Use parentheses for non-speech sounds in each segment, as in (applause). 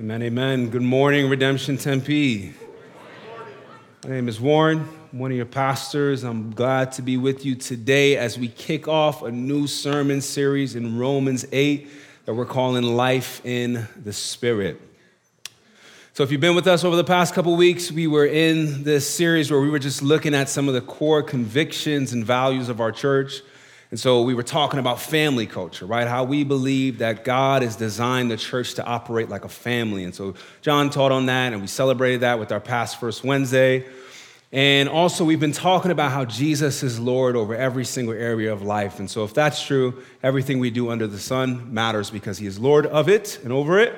Amen, amen. Good morning, Redemption Tempe. My name is Warren, I'm one of your pastors. I'm glad to be with you today as we kick off a new sermon series in Romans 8 that we're calling Life in the Spirit. So, if you've been with us over the past couple weeks, we were in this series where we were just looking at some of the core convictions and values of our church. And so we were talking about family culture, right? How we believe that God has designed the church to operate like a family. And so John taught on that, and we celebrated that with our past First Wednesday. And also, we've been talking about how Jesus is Lord over every single area of life. And so, if that's true, everything we do under the sun matters because He is Lord of it and over it.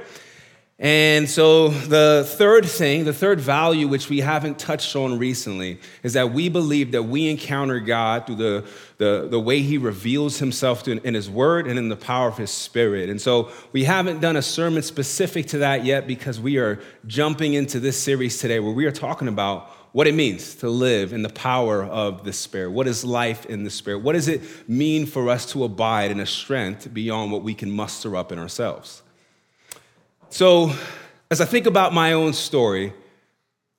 And so, the third thing, the third value, which we haven't touched on recently, is that we believe that we encounter God through the, the, the way He reveals Himself in His Word and in the power of His Spirit. And so, we haven't done a sermon specific to that yet because we are jumping into this series today where we are talking about what it means to live in the power of the Spirit. What is life in the Spirit? What does it mean for us to abide in a strength beyond what we can muster up in ourselves? So, as I think about my own story,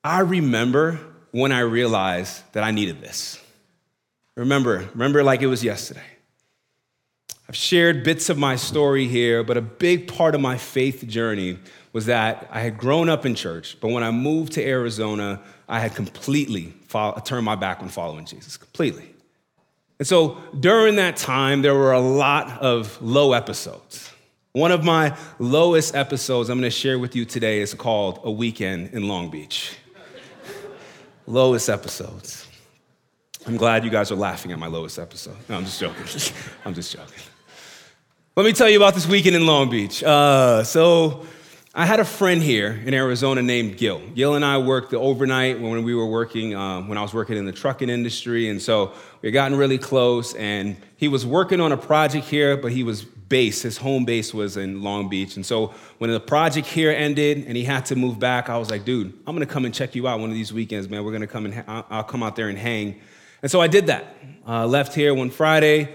I remember when I realized that I needed this. Remember, remember like it was yesterday. I've shared bits of my story here, but a big part of my faith journey was that I had grown up in church, but when I moved to Arizona, I had completely turned my back on following Jesus, completely. And so during that time, there were a lot of low episodes. One of my lowest episodes I'm to share with you today is called A Weekend in Long Beach. (laughs) lowest episodes. I'm glad you guys are laughing at my lowest episode. No, I'm just joking. (laughs) I'm just joking. Let me tell you about this weekend in Long Beach. Uh, so, I had a friend here in Arizona named Gil. Gil and I worked the overnight when we were working, um, when I was working in the trucking industry. And so we had gotten really close. And he was working on a project here, but he was base, his home base was in Long Beach. And so when the project here ended and he had to move back, I was like, dude, I'm gonna come and check you out one of these weekends, man. We're gonna come and ha- I'll come out there and hang. And so I did that. Uh, left here one Friday,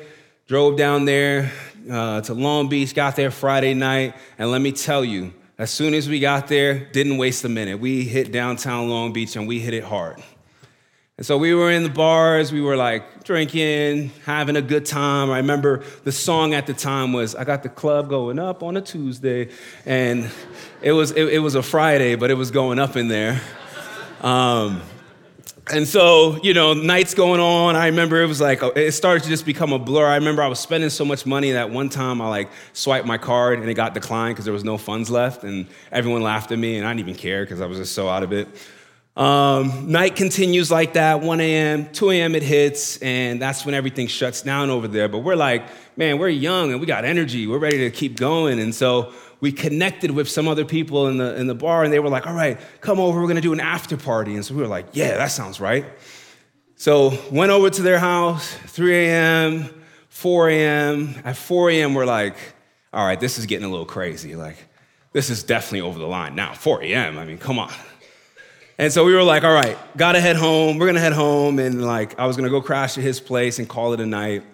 drove down there uh, to Long Beach, got there Friday night, and let me tell you, as soon as we got there, didn't waste a minute. We hit downtown Long Beach and we hit it hard. And so we were in the bars, we were like drinking, having a good time. I remember the song at the time was I got the club going up on a Tuesday. And it was, it, it was a Friday, but it was going up in there. Um, and so, you know, nights going on, I remember it was like, it started to just become a blur. I remember I was spending so much money that one time I like swiped my card and it got declined because there was no funds left. And everyone laughed at me and I didn't even care because I was just so out of it. Um, night continues like that 1 a.m., 2 a.m. it hits, and that's when everything shuts down over there. But we're like, man, we're young and we got energy. We're ready to keep going. And so we connected with some other people in the, in the bar, and they were like, all right, come over, we're gonna do an after party. And so we were like, yeah, that sounds right. So went over to their house, 3 a.m., 4 a.m. At 4 a.m., we're like, all right, this is getting a little crazy. Like, this is definitely over the line. Now, 4 a.m., I mean, come on. And so we were like, all right, gotta head home. We're gonna head home. And like, I was gonna go crash at his place and call it a night.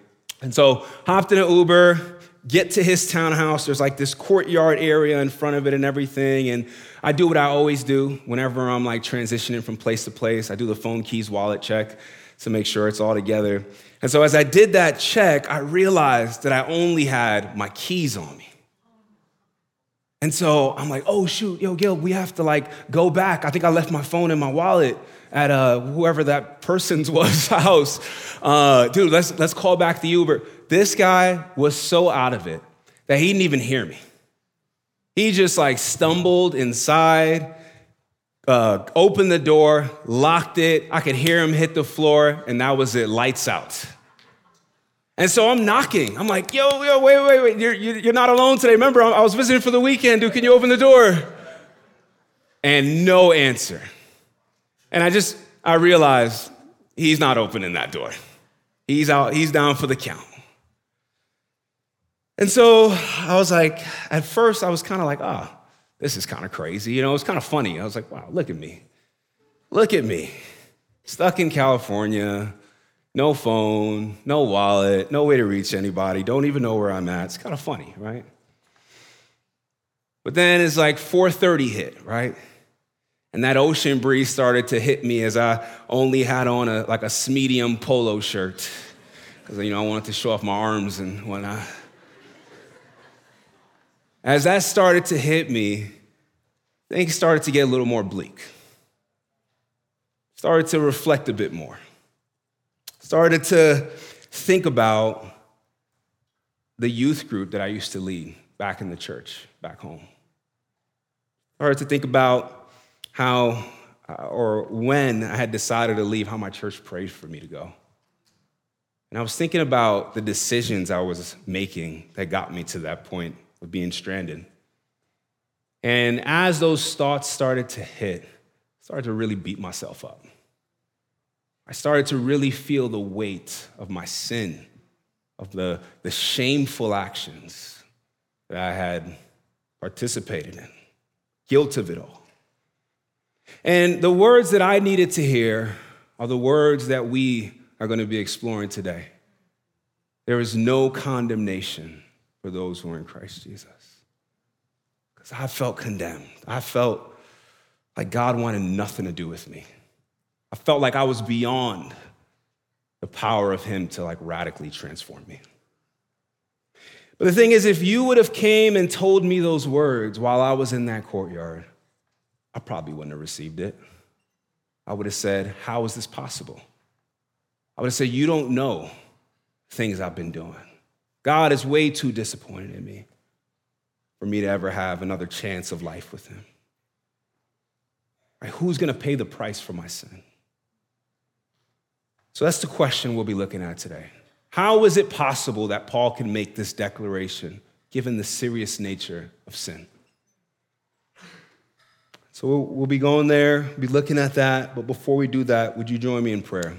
And so hopped in an Uber, get to his townhouse. There's like this courtyard area in front of it and everything. And I do what I always do whenever I'm like transitioning from place to place. I do the phone keys wallet check to make sure it's all together. And so as I did that check, I realized that I only had my keys on me. And so I'm like, oh shoot, yo, Gil, we have to like go back. I think I left my phone in my wallet at uh, whoever that person's (laughs) was house. Uh, dude, let's let's call back the Uber. This guy was so out of it that he didn't even hear me. He just like stumbled inside, uh, opened the door, locked it. I could hear him hit the floor, and that was it. Lights out. And so I'm knocking. I'm like, yo, yo, wait, wait, wait. You're, you're not alone today. Remember, I was visiting for the weekend. Dude, can you open the door? And no answer. And I just, I realized he's not opening that door. He's out, he's down for the count. And so I was like, at first, I was kind of like, ah, oh, this is kind of crazy. You know, it was kind of funny. I was like, wow, look at me. Look at me. Stuck in California, no phone, no wallet, no way to reach anybody, don't even know where I'm at. It's kind of funny, right? But then it's like 4:30 hit, right? And that ocean breeze started to hit me as I only had on a like a medium polo shirt. Because you know, I wanted to show off my arms and whatnot. As that started to hit me, things started to get a little more bleak. Started to reflect a bit more. Started to think about the youth group that I used to lead back in the church, back home. Started to think about how uh, or when I had decided to leave, how my church prayed for me to go. And I was thinking about the decisions I was making that got me to that point of being stranded. And as those thoughts started to hit, I started to really beat myself up. I started to really feel the weight of my sin, of the, the shameful actions that I had participated in, guilt of it all. And the words that I needed to hear are the words that we are going to be exploring today. There is no condemnation for those who are in Christ Jesus. Because I felt condemned. I felt like God wanted nothing to do with me. I felt like I was beyond the power of Him to like radically transform me. But the thing is, if you would have came and told me those words while I was in that courtyard, I probably wouldn't have received it. I would have said, How is this possible? I would have said, You don't know things I've been doing. God is way too disappointed in me for me to ever have another chance of life with Him. Right? Who's going to pay the price for my sin? So that's the question we'll be looking at today. How is it possible that Paul can make this declaration given the serious nature of sin? So we'll, be going there, be looking at that. But before we do that, would you join me in prayer?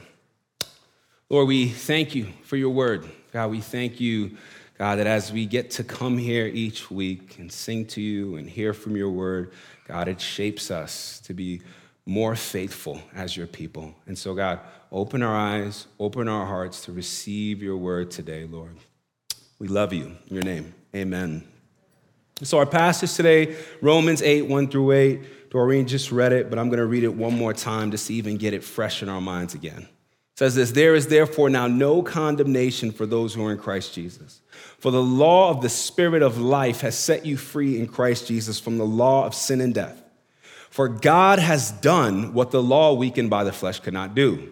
Lord, we thank you for your word. God, we thank you, God, that as we get to come here each week and sing to you and hear from your word, God, it shapes us to be more faithful as your people. And so, God, open our eyes, open our hearts to receive your word today, Lord. We love you. In your name, amen. So, our passage today, Romans 8, 1 through 8. Doreen just read it, but I'm going to read it one more time just to even get it fresh in our minds again says this There is therefore now no condemnation for those who are in Christ Jesus. For the law of the Spirit of life has set you free in Christ Jesus from the law of sin and death. For God has done what the law weakened by the flesh could not do.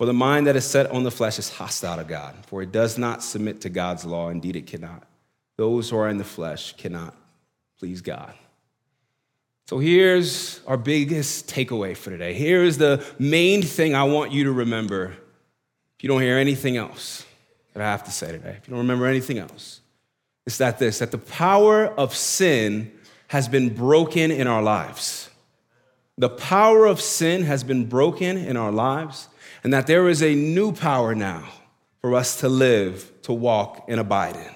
For the mind that is set on the flesh is hostile to God, for it does not submit to God's law. Indeed, it cannot. Those who are in the flesh cannot please God. So here's our biggest takeaway for today. Here is the main thing I want you to remember if you don't hear anything else that I have to say today, if you don't remember anything else, it's that this that the power of sin has been broken in our lives. The power of sin has been broken in our lives, and that there is a new power now for us to live, to walk, and abide in.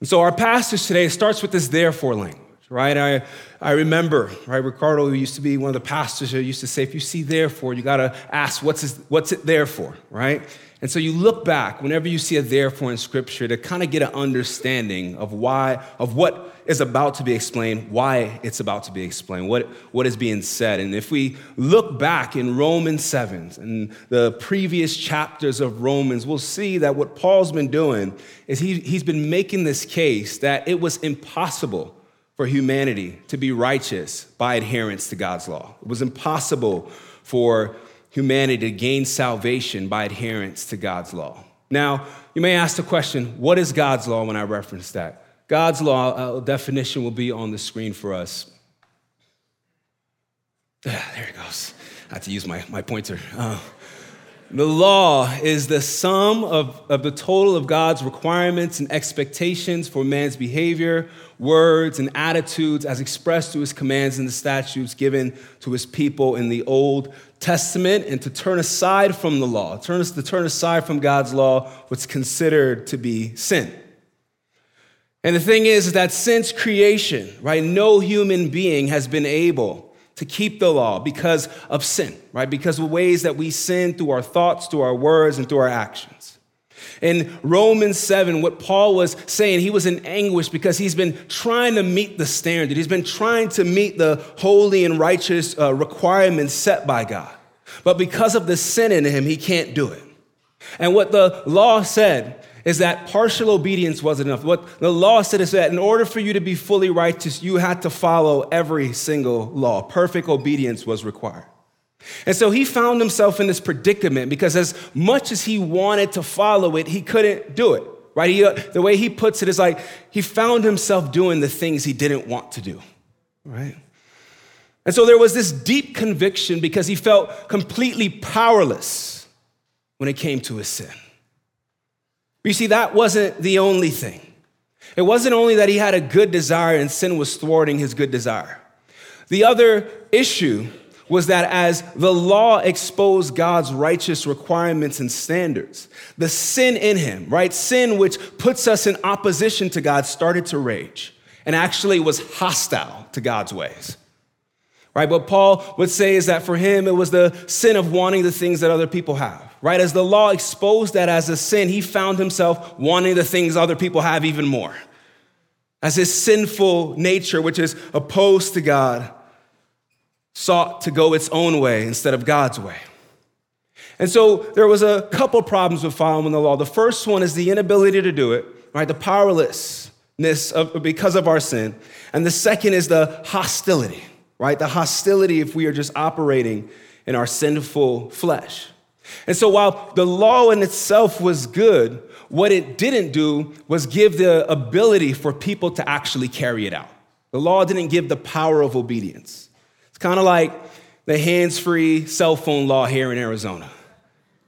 And so our passage today starts with this therefore language right? I, I remember, right? Ricardo who used to be one of the pastors who used to say, if you see therefore, you got to ask, what's, this, what's it there for, right? And so you look back whenever you see a therefore in scripture to kind of get an understanding of why, of what is about to be explained, why it's about to be explained, what, what is being said. And if we look back in Romans 7 and the previous chapters of Romans, we'll see that what Paul's been doing is he, he's been making this case that it was impossible for humanity to be righteous by adherence to God's law. It was impossible for humanity to gain salvation by adherence to God's law. Now, you may ask the question what is God's law when I reference that? God's law uh, definition will be on the screen for us. (sighs) There it goes. I have to use my, my pointer. Uh, The law is the sum of, of the total of God's requirements and expectations for man's behavior, words, and attitudes as expressed through his commands and the statutes given to his people in the Old Testament. And to turn aside from the law, turn, to turn aside from God's law, what's considered to be sin. And the thing is, is that since creation, right, no human being has been able to keep the law because of sin, right? Because of ways that we sin through our thoughts, through our words, and through our actions. In Romans 7, what Paul was saying, he was in anguish because he's been trying to meet the standard. He's been trying to meet the holy and righteous uh, requirements set by God. But because of the sin in him, he can't do it. And what the law said is that partial obedience wasn't enough. What the law said is that in order for you to be fully righteous, you had to follow every single law. Perfect obedience was required. And so he found himself in this predicament because as much as he wanted to follow it, he couldn't do it. Right? He, uh, the way he puts it is like he found himself doing the things he didn't want to do. Right? And so there was this deep conviction because he felt completely powerless when it came to his sin. You see, that wasn't the only thing. It wasn't only that he had a good desire and sin was thwarting his good desire. The other issue was that as the law exposed God's righteous requirements and standards, the sin in him, right? Sin which puts us in opposition to God started to rage and actually was hostile to God's ways. Right? What Paul would say is that for him, it was the sin of wanting the things that other people have right? As the law exposed that as a sin, he found himself wanting the things other people have even more. As his sinful nature, which is opposed to God, sought to go its own way instead of God's way. And so there was a couple problems with following the law. The first one is the inability to do it, right? The powerlessness of, because of our sin. And the second is the hostility, right? The hostility if we are just operating in our sinful flesh. And so while the law in itself was good, what it didn't do was give the ability for people to actually carry it out. The law didn't give the power of obedience. It's kind of like the hands free cell phone law here in Arizona.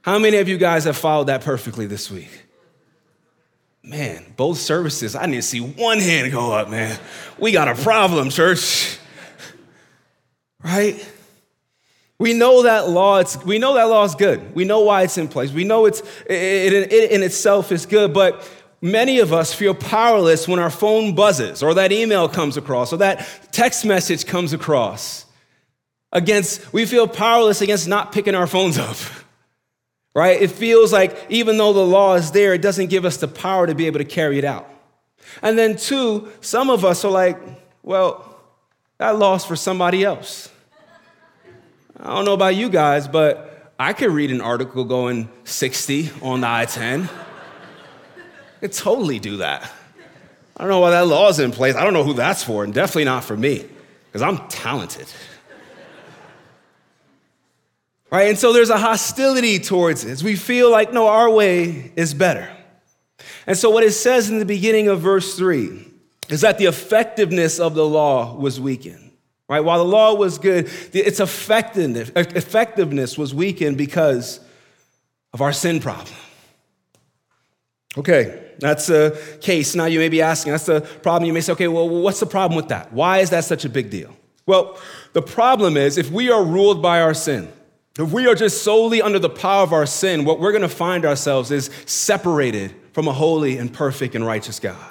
How many of you guys have followed that perfectly this week? Man, both services, I didn't see one hand go up, man. We got a problem, church. (laughs) Right? We know that law, it's, we know that law is good. We know why it's in place. We know it's, it, it, it in itself is good, but many of us feel powerless when our phone buzzes or that email comes across or that text message comes across. Against, we feel powerless against not picking our phones up. (laughs) Right? It feels like even though the law is there, it doesn't give us the power to be able to carry it out. And then, two, some of us are like, well, that law's for somebody else. I don't know about you guys, but I could read an article going 60 on the I 10. It totally do that. I don't know why that law is in place. I don't know who that's for, and definitely not for me, because I'm talented. Right? And so there's a hostility towards it. We feel like, no, our way is better. And so what it says in the beginning of verse 3 is that the effectiveness of the law was weakened. Right? While the law was good, its effectiveness, was weakened because of our sin problem. Okay, that's a case. Now you may be asking, that's the problem. You may say, okay, well, what's the problem with that? Why is that such a big deal? Well, the problem is if we are ruled by our sin, if we are just solely under the power of our sin, what we're going to find ourselves is separated from a holy and perfect and righteous God.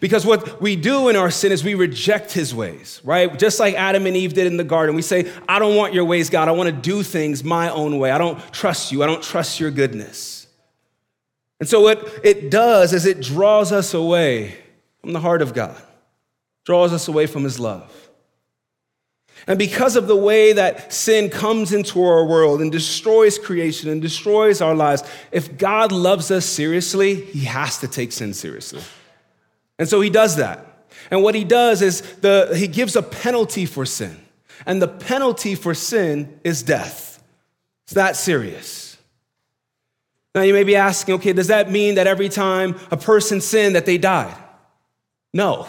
Because what we do in our sin is we reject his ways, right? Just like Adam and Eve did in the garden. We say, I don't want your ways, God. I want to do things my own way. I don't trust you. I don't trust your goodness. And so what it does is it draws us away from the heart of God, draws us away from his love. And because of the way that sin comes into our world and destroys creation and destroys our lives, if God loves us seriously, he has to take sin seriously. And so he does that. And what he does is the, he gives a penalty for sin. And the penalty for sin is death. It's that serious. Now you may be asking, okay, does that mean that every time a person sinned that they died? No.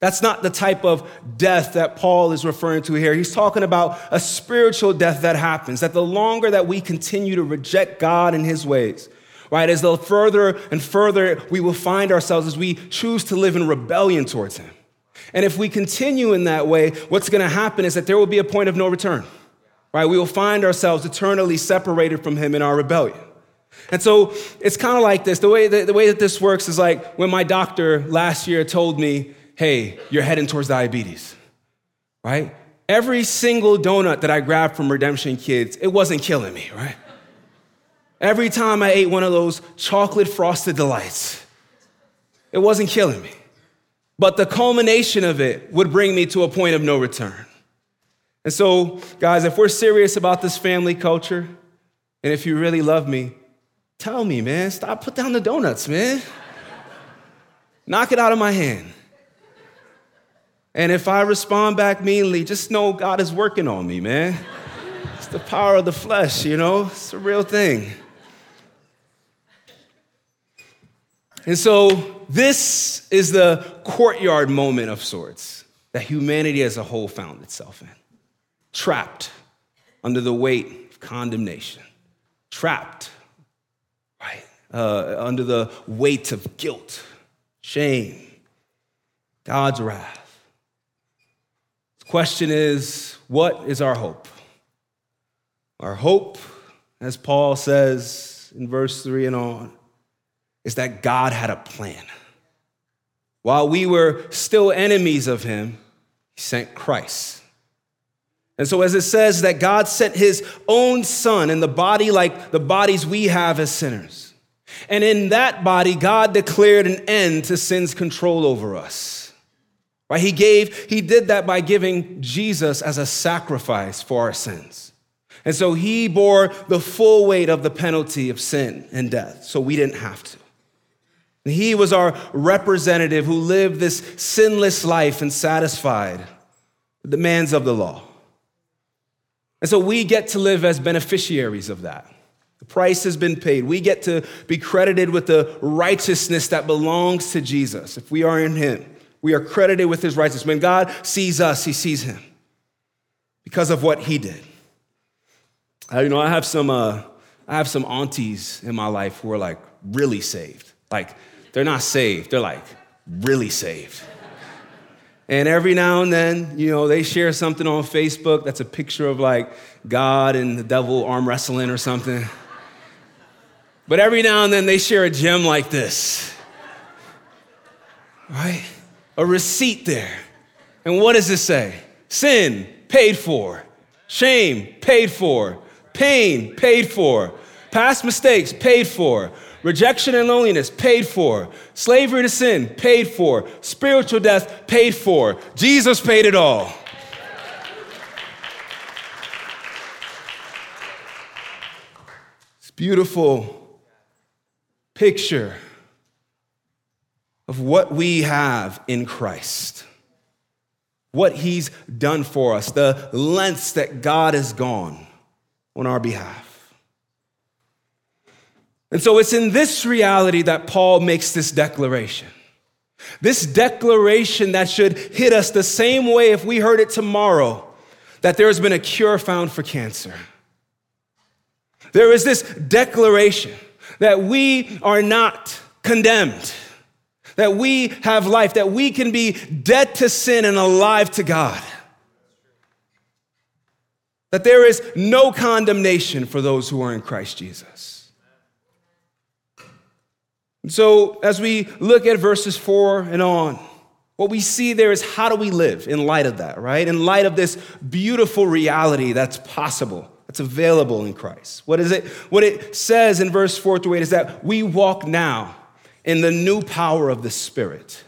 That's not the type of death that Paul is referring to here. He's talking about a spiritual death that happens, that the longer that we continue to reject God and his ways, right, as the further and further we will find ourselves as we choose to live in rebellion towards him. And if we continue in that way, what's going to happen is that there will be a point of no return, right? We will find ourselves eternally separated from him in our rebellion. And so it's kind of like this. The way, the, the way that this works is like when my doctor last year told me, hey, you're heading towards diabetes, right? Every single donut that I grabbed from Redemption Kids, it wasn't killing me, right? Every time I ate one of those chocolate frosted delights, it wasn't killing me. But the culmination of it would bring me to a point of no return. And so, guys, if we're serious about this family culture, and if you really love me, tell me, man, stop, put down the donuts, man. (laughs) Knock it out of my hand. And if I respond back meanly, just know God is working on me, man. It's the power of the flesh, you know, it's a real thing. And so, this is the courtyard moment of sorts that humanity as a whole found itself in. Trapped under the weight of condemnation, trapped, right, uh, under the weight of guilt, shame, God's wrath. The question is, what is our hope? Our hope, as Paul says in verse 3 and on, is that God had a plan. While we were still enemies of him, he sent Christ. And so, as it says, that God sent his own son in the body like the bodies we have as sinners. And in that body, God declared an end to sin's control over us. Right? He gave, he did that by giving Jesus as a sacrifice for our sins. And so he bore the full weight of the penalty of sin and death, so we didn't have to. He was our representative who lived this sinless life and satisfied the demands of the law. And so we get to live as beneficiaries of that. The price has been paid. We get to be credited with the righteousness that belongs to Jesus if we are in him. We are credited with his righteousness. When God sees us, he sees him because of what he did. Uh, you know, I have some, uh, I have some aunties in my life who are like really saved. Like, they're not saved, they're like really saved. And every now and then, you know, they share something on Facebook that's a picture of like God and the devil arm wrestling or something. But every now and then they share a gem like this. Right? a receipt there. And what does it say? Sin paid for, shame paid for, pain paid for, past mistakes paid for, rejection and loneliness paid for, slavery to sin paid for, spiritual death paid for. Jesus paid it all. It's beautiful picture of what we have in Christ, what He's done for us, the lengths that God has gone on our behalf. And so it's in this reality that Paul makes this declaration. This declaration that should hit us the same way if we heard it tomorrow that there has been a cure found for cancer. There is this declaration that we are not condemned that we have life, that we can be dead to sin and alive to God. That there is no condemnation for those who are in Christ Jesus. So, as we look at verses four and on, what we see there is how do we live in light of that, right? In light of this beautiful reality that's possible, that's available in Christ. What is it? What it says in verse four to eight is that we walk now in the new power of the Spirit.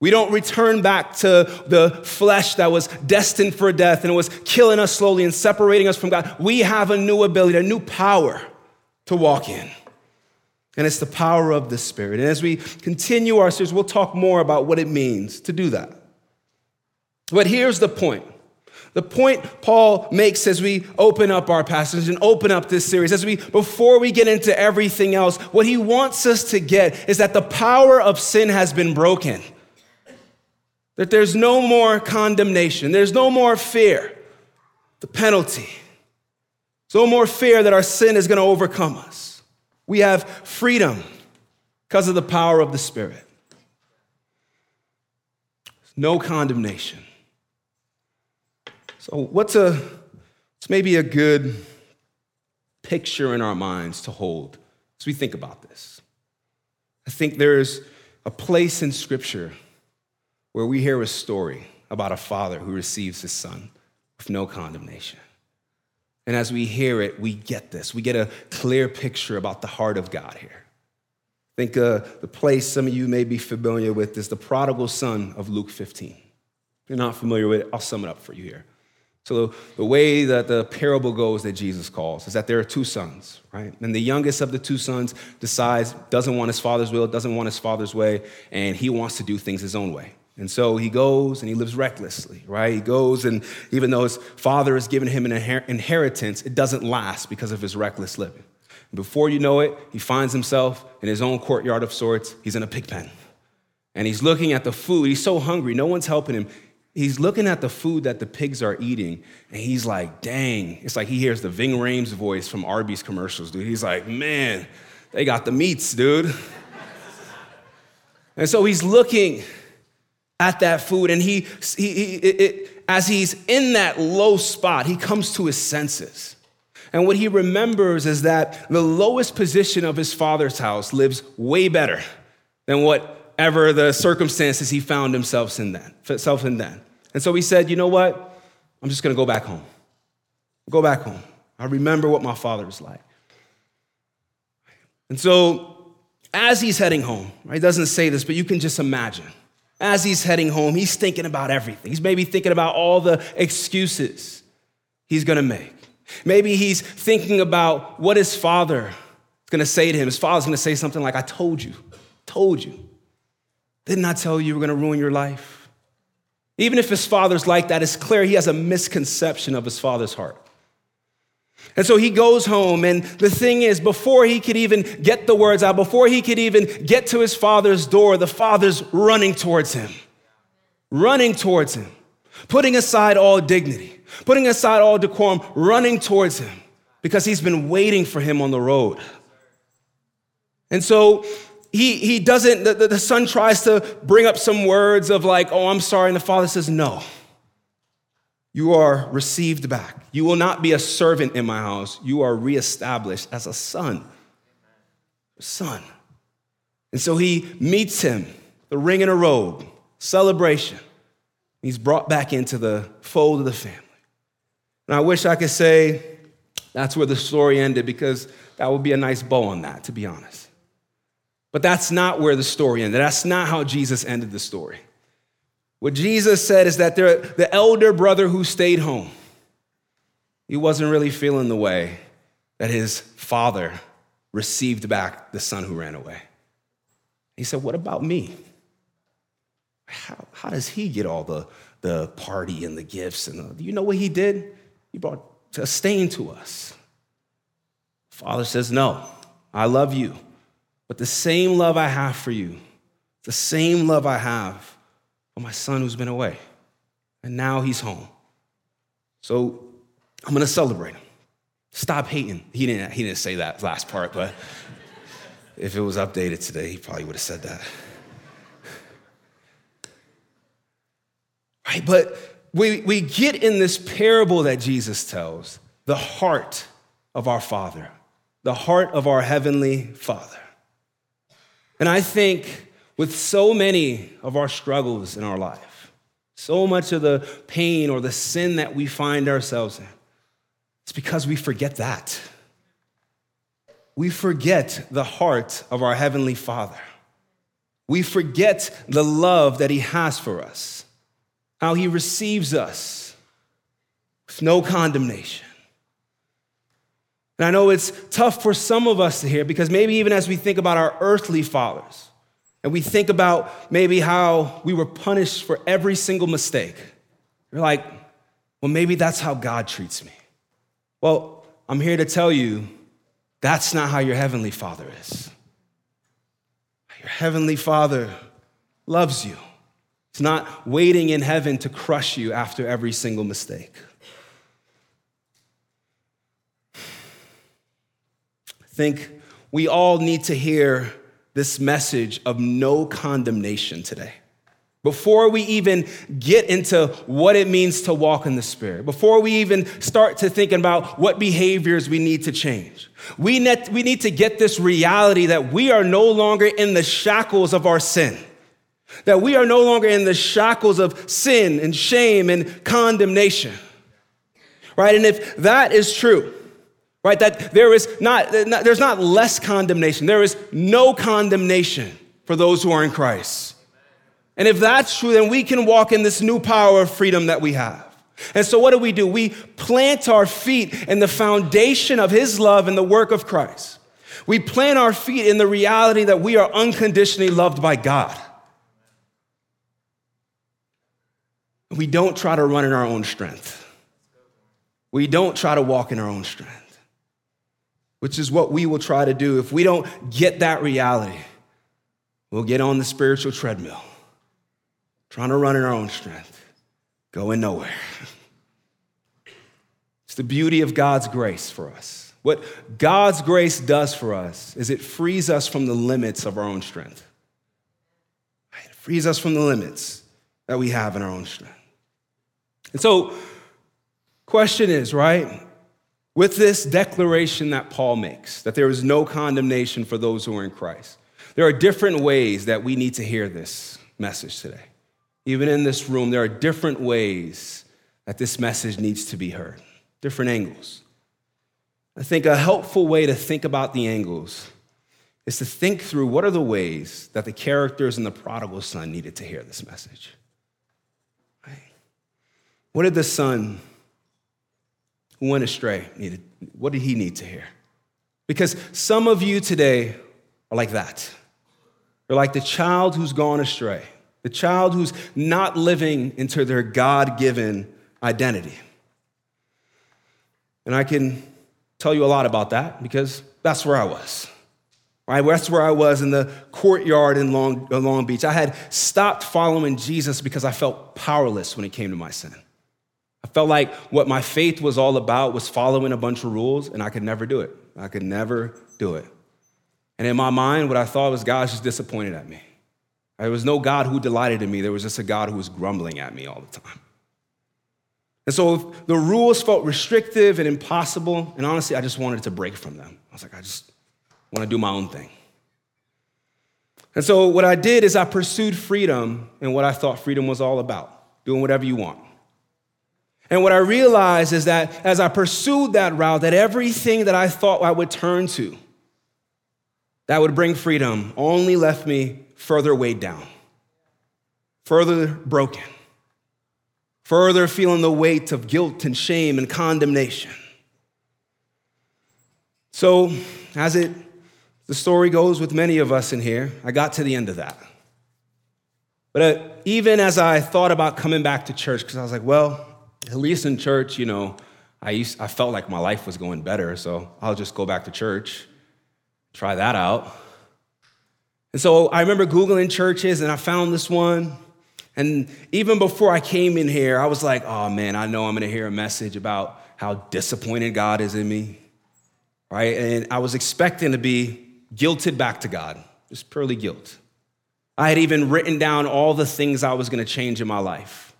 We don't return back to the flesh that was destined for death and was killing us slowly and separating us from God. We have a new ability, a new power to walk in. And it's the power of the Spirit. And as we continue our series, we'll talk more about what it means to do that. But here's the point the point Paul makes as we open up our passage and open up this series, as we before we get into everything else, what he wants us to get is that the power of sin has been broken. that there's no more condemnation, there's no more fear, the penalty. There's no more fear that our sin is going to overcome us. We have freedom because of the power of the Spirit. No condemnation. So, what's a, it's maybe a good picture in our minds to hold as we think about this? I think there's a place in Scripture where we hear a story about a father who receives his son with no condemnation. And as we hear it, we get this. We get a clear picture about the heart of God here. think uh, the place some of you may be familiar with is the prodigal son of Luke 15. If you're not familiar with it, I'll sum it up for you here. So, the way that the parable goes that Jesus calls is that there are two sons, right? And the youngest of the two sons decides, doesn't want his father's will, doesn't want his father's way, and he wants to do things his own way. And so he goes and he lives recklessly, right? He goes, and even though his father has given him an inheritance, it doesn't last because of his reckless living. And before you know it, he finds himself in his own courtyard of sorts. He's in a pig pen. And he's looking at the food. He's so hungry, no one's helping him he's looking at the food that the pigs are eating, and he's like, dang. It's like he hears the Ving Rhames voice from Arby's commercials, dude. He's like, man, they got the meats, dude. (laughs) and so he's looking at that food, and he, he, he it, as he's in that low spot, he comes to his senses. And what he remembers is that the lowest position of his father's house lives way better than whatever the circumstances he found himself in then. Self in then. And so he said, You know what? I'm just going to go back home. Go back home. I remember what my father was like. And so, as he's heading home, right, doesn't say this, but you can just imagine. As he's heading home, he's thinking about everything. He's maybe thinking about all the excuses he's gonna make. Maybe he's thinking about what his father is gonna say to him. His father's gonna say something like, I told you, told you. Didn't I tell you you were gonna ruin your life? Even if his father's like that, it's clear he has a misconception of his father's heart. And so he goes home, and the thing is, before he could even get the words out, before he could even get to his father's door, the father's running towards him, running towards him, putting aside all dignity, putting aside all decorum, running towards him because he's been waiting for him on the road. And so he, he doesn't, the, the son tries to bring up some words of like, oh, I'm sorry. And the father says, no. You are received back. You will not be a servant in my house. You are reestablished as a son. Son. And so he meets him, the ring and a robe, celebration. He's brought back into the fold of the family. And I wish I could say that's where the story ended because that would be a nice bow on that, to be honest. But that's not where the story ended. That's not how Jesus ended the story. What Jesus said is that the elder brother who stayed home, he wasn't really feeling the way that his father received back the son who ran away. He said, What about me? How, how does he get all the, the party and the gifts? And the, you know what he did? He brought a stain to us. Father says, No, I love you. But the same love I have for you, the same love I have my son who's been away. And now he's home. So I'm gonna celebrate him. Stop hating. He didn't, he didn't say that last part, but if it was updated today, he probably would have said that. Right? But we, we get in this parable that Jesus tells the heart of our Father, the heart of our Heavenly Father. And I think with so many of our struggles in our life, so much of the pain or the sin that we find ourselves in, it's because we forget that. We forget the heart of our Heavenly Father. We forget the love that He has for us, how He receives us with no condemnation. And I know it's tough for some of us to hear because maybe even as we think about our earthly fathers and we think about maybe how we were punished for every single mistake, you're like, well, maybe that's how God treats me. Well, I'm here to tell you that's not how your heavenly father is. Your heavenly father loves you, It's not waiting in heaven to crush you after every single mistake. I think we all need to hear this message of no condemnation today. Before we even get into what it means to walk in the Spirit, before we even start to think about what behaviors we need to change, we need, we need to get this reality that we are no longer in the shackles of our sin. That we are no longer in the shackles of sin and shame and condemnation. Right? And if that is true, right, that there is not, there's not less condemnation, there is no condemnation for those who are in Christ. And if that's true, then we can walk in this new power of freedom that we have. And so, what do we do? We plant our feet in the foundation of His love and the work of Christ. We plant our feet in the reality that we are unconditionally loved by God. We don't try to run in our own strength. We don't try to walk in our own strength, which is what we will try to do. If we don't get that reality, we'll get on the spiritual treadmill, trying to run in our own strength, going nowhere. (laughs) It's the beauty of God's grace for us. What God's grace does for us is it frees us from the limits of our own strength. It frees us from the limits that we have in our own strength. And so, question is, right? With this declaration that Paul makes, that there is no condemnation for those who are in Christ, there are different ways that we need to hear this message today. Even in this room, there are different ways that this message needs to be heard, different angles. I think a helpful way to think about the angles is to think through what are the ways that the characters in the prodigal son needed to hear this message. What did the son who went astray needed? What did he need to hear? Because some of you today are like that. You're like the child who's gone astray, the child who's not living into their God given identity. And I can tell you a lot about that because that's where I was. Right? That's where I was in the courtyard in Long, uh, Long Beach. I had stopped following Jesus because I felt powerless when it came to my sin. I felt like what my faith was all about was following a bunch of rules, and I could never do it. I could never do it. And in my mind, what I thought was God was just disappointed at me. There was no God who delighted in me, there was just a God who was grumbling at me all the time. And so the rules felt restrictive and impossible, and honestly, I just wanted to break from them. I was like, I just want to do my own thing. And so what I did is I pursued freedom and what I thought freedom was all about doing whatever you want. And what I realized is that as I pursued that route, that everything that I thought I would turn to that would bring freedom only left me further weighed down, further broken, further feeling the weight of guilt and shame and condemnation. So, as it the story goes with many of us in here, I got to the end of that. But uh, even as I thought about coming back to church, because I was like, well, at least in church, you know, I, used, I felt like my life was going better, so I'll just go back to church, try that out. And so I remember Googling churches and I found this one. And even before I came in here, I was like, oh man, I know I'm gonna hear a message about how disappointed God is in me, right? And I was expecting to be guilted back to God, just purely guilt. I had even written down all the things I was gonna change in my life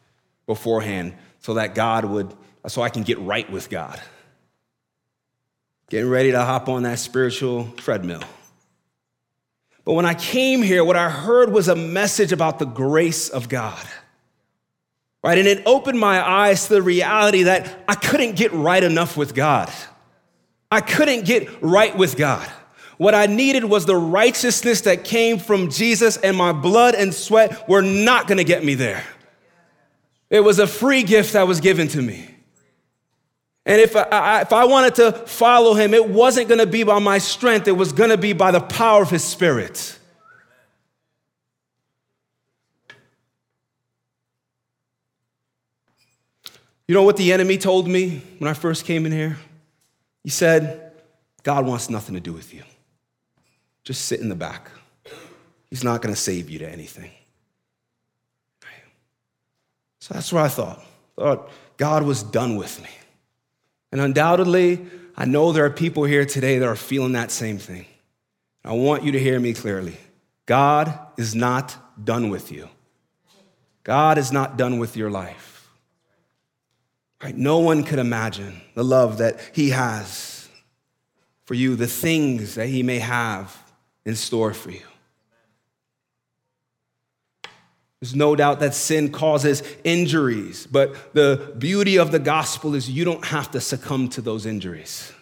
beforehand so that God would, so I can get right with God. Getting ready to hop on that spiritual treadmill. But when I came here, what I heard was a message about the grace of God. Right? And it opened my eyes to the reality that I couldn't get right enough with God. I couldn't get right with God. What I needed was the righteousness that came from Jesus, and my blood and sweat were not gonna get me there. It was a free gift that was given to me. And if I, if I wanted to follow him, it wasn't going to be by my strength, it was going to be by the power of his spirit. You know what the enemy told me when I first came in here? He said, God wants nothing to do with you. Just sit in the back. He's not going to save you to anything. So that's what I thought. I thought God was done with me. And undoubtedly, I know there are people here today that are feeling that same thing. I want you to hear me clearly. God is not done with you. God is not done with your life. Right? No one could imagine the love that He has for you, the things that He may have in store for you. There's no doubt that sin causes injuries, but the beauty of the gospel is you don't have to succumb to those injuries.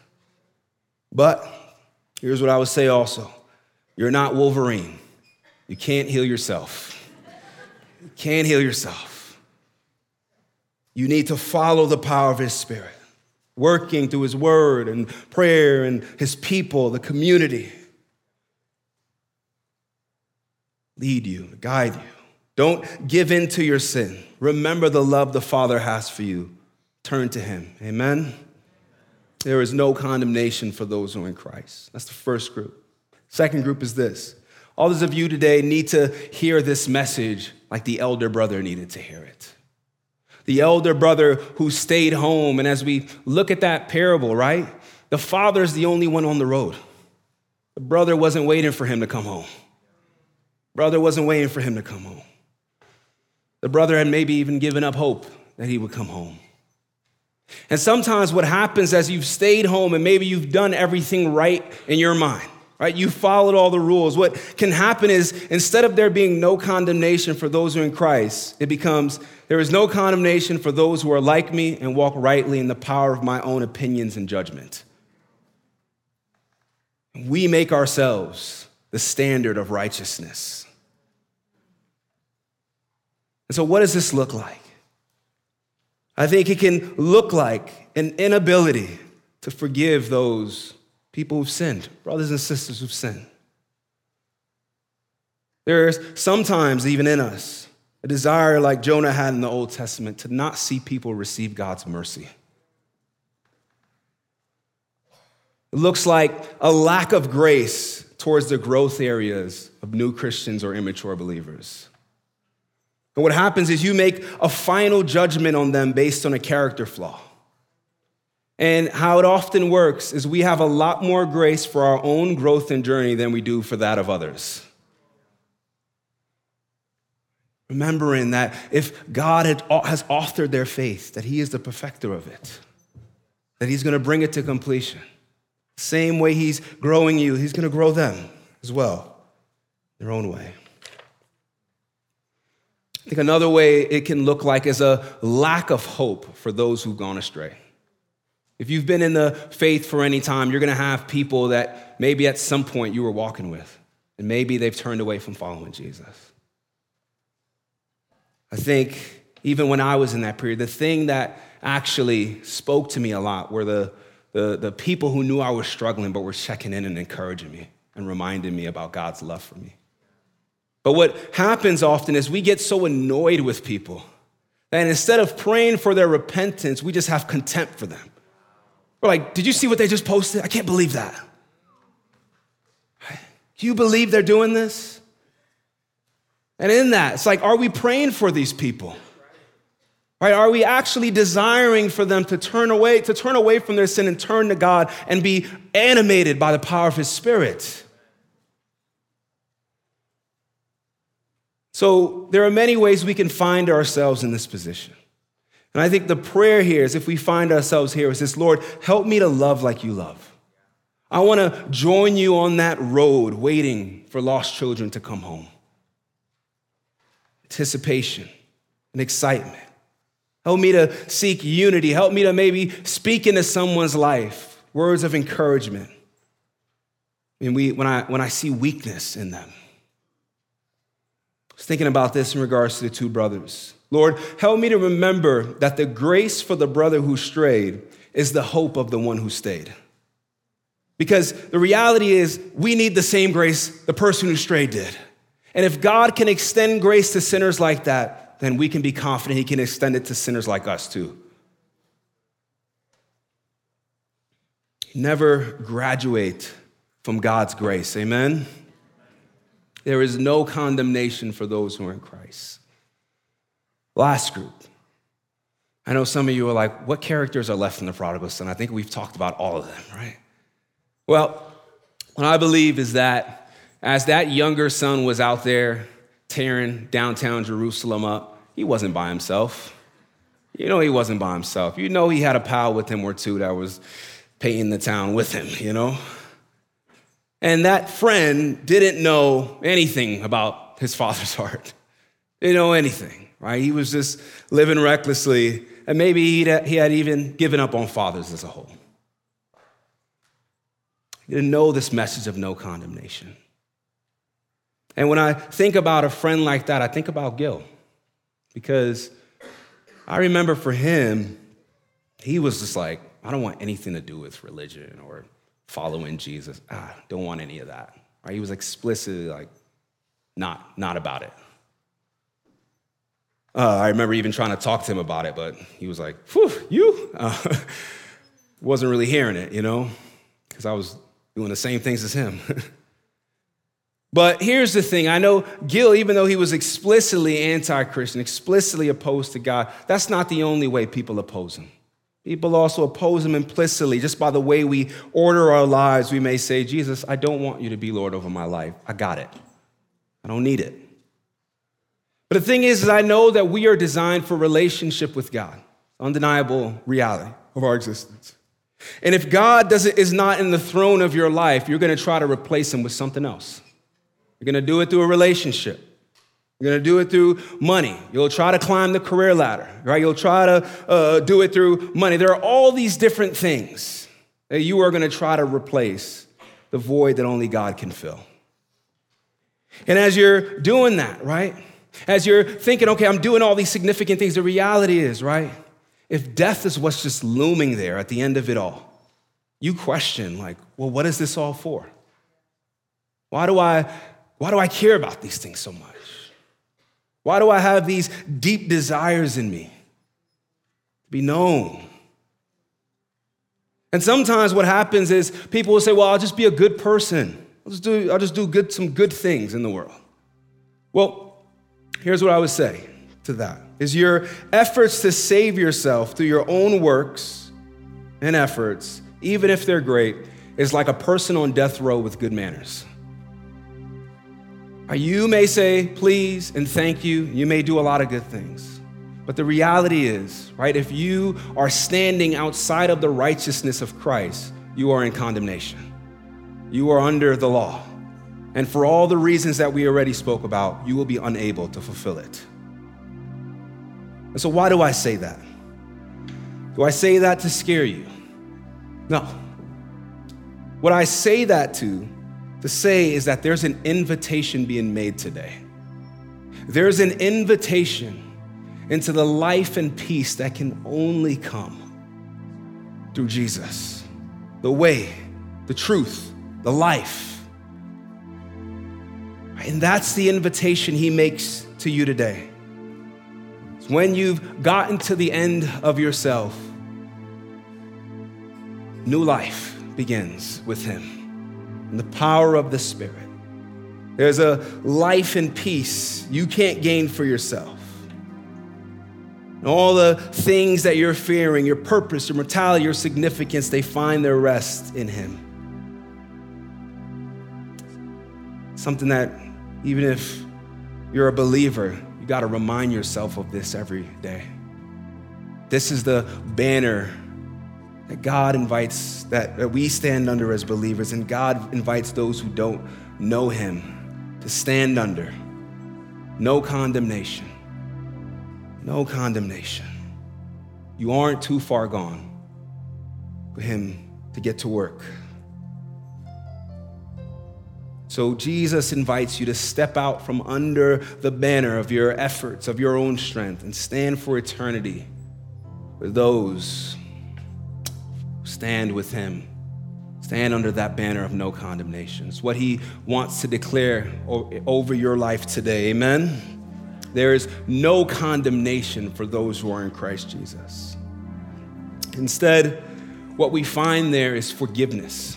But here's what I would say also you're not Wolverine. You can't heal yourself. You can't heal yourself. You need to follow the power of His Spirit, working through His word and prayer and His people, the community. Lead you, guide you. Don't give in to your sin. Remember the love the Father has for you. Turn to Him. Amen. There is no condemnation for those who are in Christ. That's the first group. Second group is this. Others of you today need to hear this message like the elder brother needed to hear it. The elder brother who stayed home. And as we look at that parable, right? The father is the only one on the road. The brother wasn't waiting for him to come home. Brother wasn't waiting for him to come home. The brother had maybe even given up hope that he would come home. And sometimes what happens as you've stayed home and maybe you've done everything right in your mind, right? You followed all the rules. What can happen is instead of there being no condemnation for those who are in Christ, it becomes there is no condemnation for those who are like me and walk rightly in the power of my own opinions and judgment. We make ourselves the standard of righteousness. And so, what does this look like? I think it can look like an inability to forgive those people who've sinned, brothers and sisters who've sinned. There's sometimes, even in us, a desire like Jonah had in the Old Testament to not see people receive God's mercy. It looks like a lack of grace towards the growth areas of new Christians or immature believers. And what happens is you make a final judgment on them based on a character flaw. And how it often works is we have a lot more grace for our own growth and journey than we do for that of others. Remembering that if God has authored their faith, that He is the perfecter of it, that He's going to bring it to completion. Same way He's growing you, He's going to grow them as well, their own way. I think another way it can look like is a lack of hope for those who've gone astray. If you've been in the faith for any time, you're going to have people that maybe at some point you were walking with, and maybe they've turned away from following Jesus. I think even when I was in that period, the thing that actually spoke to me a lot were the, the, the people who knew I was struggling but were checking in and encouraging me and reminding me about God's love for me. But what happens often is we get so annoyed with people that instead of praying for their repentance, we just have contempt for them. We're like, did you see what they just posted? I can't believe that. Do you believe they're doing this? And in that, it's like, are we praying for these people? Right? Are we actually desiring for them to turn away, to turn away from their sin and turn to God and be animated by the power of His Spirit? So there are many ways we can find ourselves in this position. And I think the prayer here is if we find ourselves here, is this Lord, help me to love like you love. I want to join you on that road waiting for lost children to come home. Anticipation and excitement. Help me to seek unity. Help me to maybe speak into someone's life words of encouragement. And we, when, I, when I see weakness in them, thinking about this in regards to the two brothers. Lord, help me to remember that the grace for the brother who strayed is the hope of the one who stayed. Because the reality is, we need the same grace the person who strayed did. And if God can extend grace to sinners like that, then we can be confident He can extend it to sinners like us too. Never graduate from God's grace. Amen. There is no condemnation for those who are in Christ. Last group I know some of you are like, what characters are left in the prodigal son? I think we've talked about all of them, right? Well, what I believe is that as that younger son was out there tearing downtown Jerusalem up, he wasn't by himself. You know, he wasn't by himself. You know, he had a pal with him or two that was painting the town with him, you know? And that friend didn't know anything about his father's (laughs) heart. Didn't know anything, right? He was just living recklessly, and maybe he had even given up on fathers as a whole. He didn't know this message of no condemnation. And when I think about a friend like that, I think about Gil, because I remember for him, he was just like, I don't want anything to do with religion or following Jesus. Ah, don't want any of that. Right? He was explicitly like, not, not about it. Uh, I remember even trying to talk to him about it, but he was like, you? Uh, (laughs) wasn't really hearing it, you know, because I was doing the same things as him. (laughs) but here's the thing I know Gil, even though he was explicitly anti Christian, explicitly opposed to God, that's not the only way people oppose him. People also oppose him implicitly. Just by the way we order our lives, we may say, Jesus, I don't want you to be Lord over my life. I got it. I don't need it. But the thing is, is I know that we are designed for relationship with God, undeniable reality of our existence. And if God doesn't, is not in the throne of your life, you're going to try to replace him with something else. You're going to do it through a relationship. You're to do it through money. You'll try to climb the career ladder, right? You'll try to uh, do it through money. There are all these different things that you are to try to replace the void that only God can fill. And as you're doing that, right? As you're thinking, okay, I'm doing all these significant things, the reality is, right? If death is what's just looming there at the end of it all, you question, like, well, what is this all for? Why do I, why do I care about these things so much? Why do I have these deep desires in me? To be known. And sometimes what happens is people will say, well, I'll just be a good person. I'll just do, I'll just do good, some good things in the world. Well, here's what I would say to that is your efforts to save yourself through your own works and efforts, even if they're great, is like a person on death row with good manners. You may say please and thank you. You may do a lot of good things. But the reality is, right, if you are standing outside of the righteousness of Christ, you are in condemnation. You are under the law. And for all the reasons that we already spoke about, you will be unable to fulfill it. And so, why do I say that? Do I say that to scare you? No. What I say that to to say is that there's an invitation being made today. There's an invitation into the life and peace that can only come through Jesus the way, the truth, the life. And that's the invitation he makes to you today. When you've gotten to the end of yourself, new life begins with him and the power of the Spirit. There's a life and peace you can't gain for yourself. And all the things that you're fearing, your purpose, your mortality, your significance, they find their rest in Him. Something that, even if you're a believer, you got to remind yourself of this every day. This is the banner that God invites, that, that we stand under as believers, and God invites those who don't know Him to stand under. No condemnation. No condemnation. You aren't too far gone for Him to get to work. So Jesus invites you to step out from under the banner of your efforts, of your own strength, and stand for eternity with those stand with him. Stand under that banner of no condemnation. It's what he wants to declare over your life today. Amen. There is no condemnation for those who are in Christ Jesus. Instead, what we find there is forgiveness.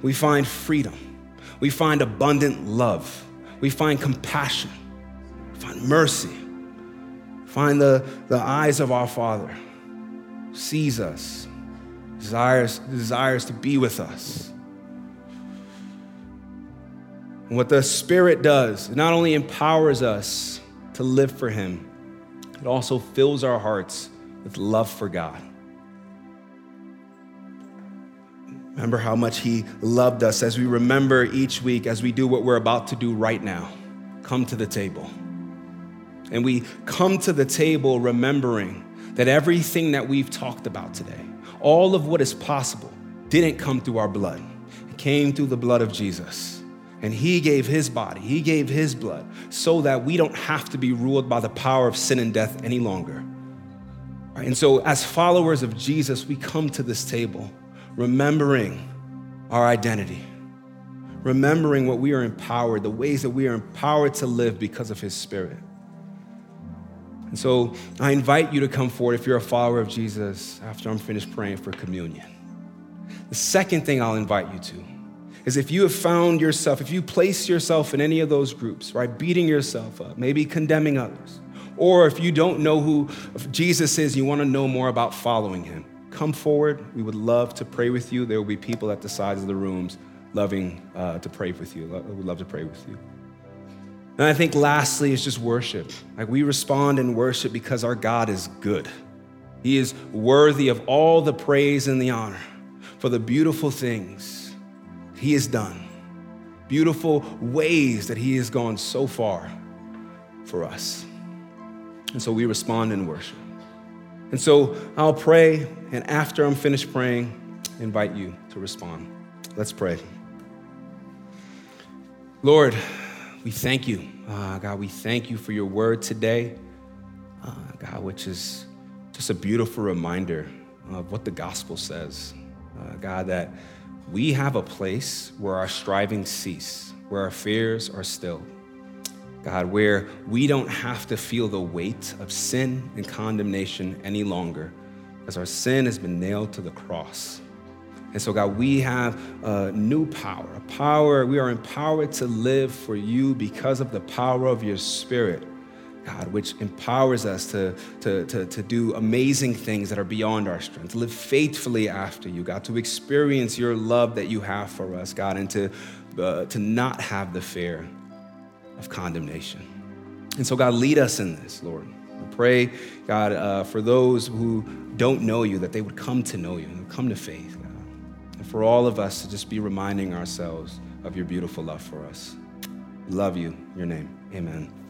We find freedom. We find abundant love. We find compassion. We find mercy. Find the, the eyes of our Father, sees us, desires, desires to be with us. And what the Spirit does, it not only empowers us to live for Him, it also fills our hearts with love for God. Remember how much He loved us as we remember each week, as we do what we're about to do right now come to the table. And we come to the table remembering that everything that we've talked about today, all of what is possible, didn't come through our blood. It came through the blood of Jesus. And he gave his body, he gave his blood, so that we don't have to be ruled by the power of sin and death any longer. And so, as followers of Jesus, we come to this table remembering our identity, remembering what we are empowered, the ways that we are empowered to live because of his spirit. And so, I invite you to come forward if you're a follower of Jesus after I'm finished praying for communion. The second thing I'll invite you to is if you have found yourself, if you place yourself in any of those groups, right, beating yourself up, maybe condemning others, or if you don't know who Jesus is, you want to know more about following him, come forward. We would love to pray with you. There will be people at the sides of the rooms loving uh, to pray with you. We would love to pray with you. And I think lastly is just worship. Like we respond in worship because our God is good. He is worthy of all the praise and the honor for the beautiful things He has done, beautiful ways that He has gone so far for us. And so we respond in worship. And so I'll pray, and after I'm finished praying, invite you to respond. Let's pray. Lord, we thank you. Uh, God, we thank you for your word today, uh, God, which is just a beautiful reminder of what the gospel says. Uh, God, that we have a place where our striving cease, where our fears are still. God, where we don't have to feel the weight of sin and condemnation any longer, as our sin has been nailed to the cross. And so, God, we have a new power, a power, we are empowered to live for you because of the power of your spirit, God, which empowers us to, to, to, to do amazing things that are beyond our strength, to live faithfully after you, God, to experience your love that you have for us, God, and to, uh, to not have the fear of condemnation. And so, God, lead us in this, Lord. Pray, God, uh, for those who don't know you, that they would come to know you and come to faith for all of us to just be reminding ourselves of your beautiful love for us. Love you, your name. Amen.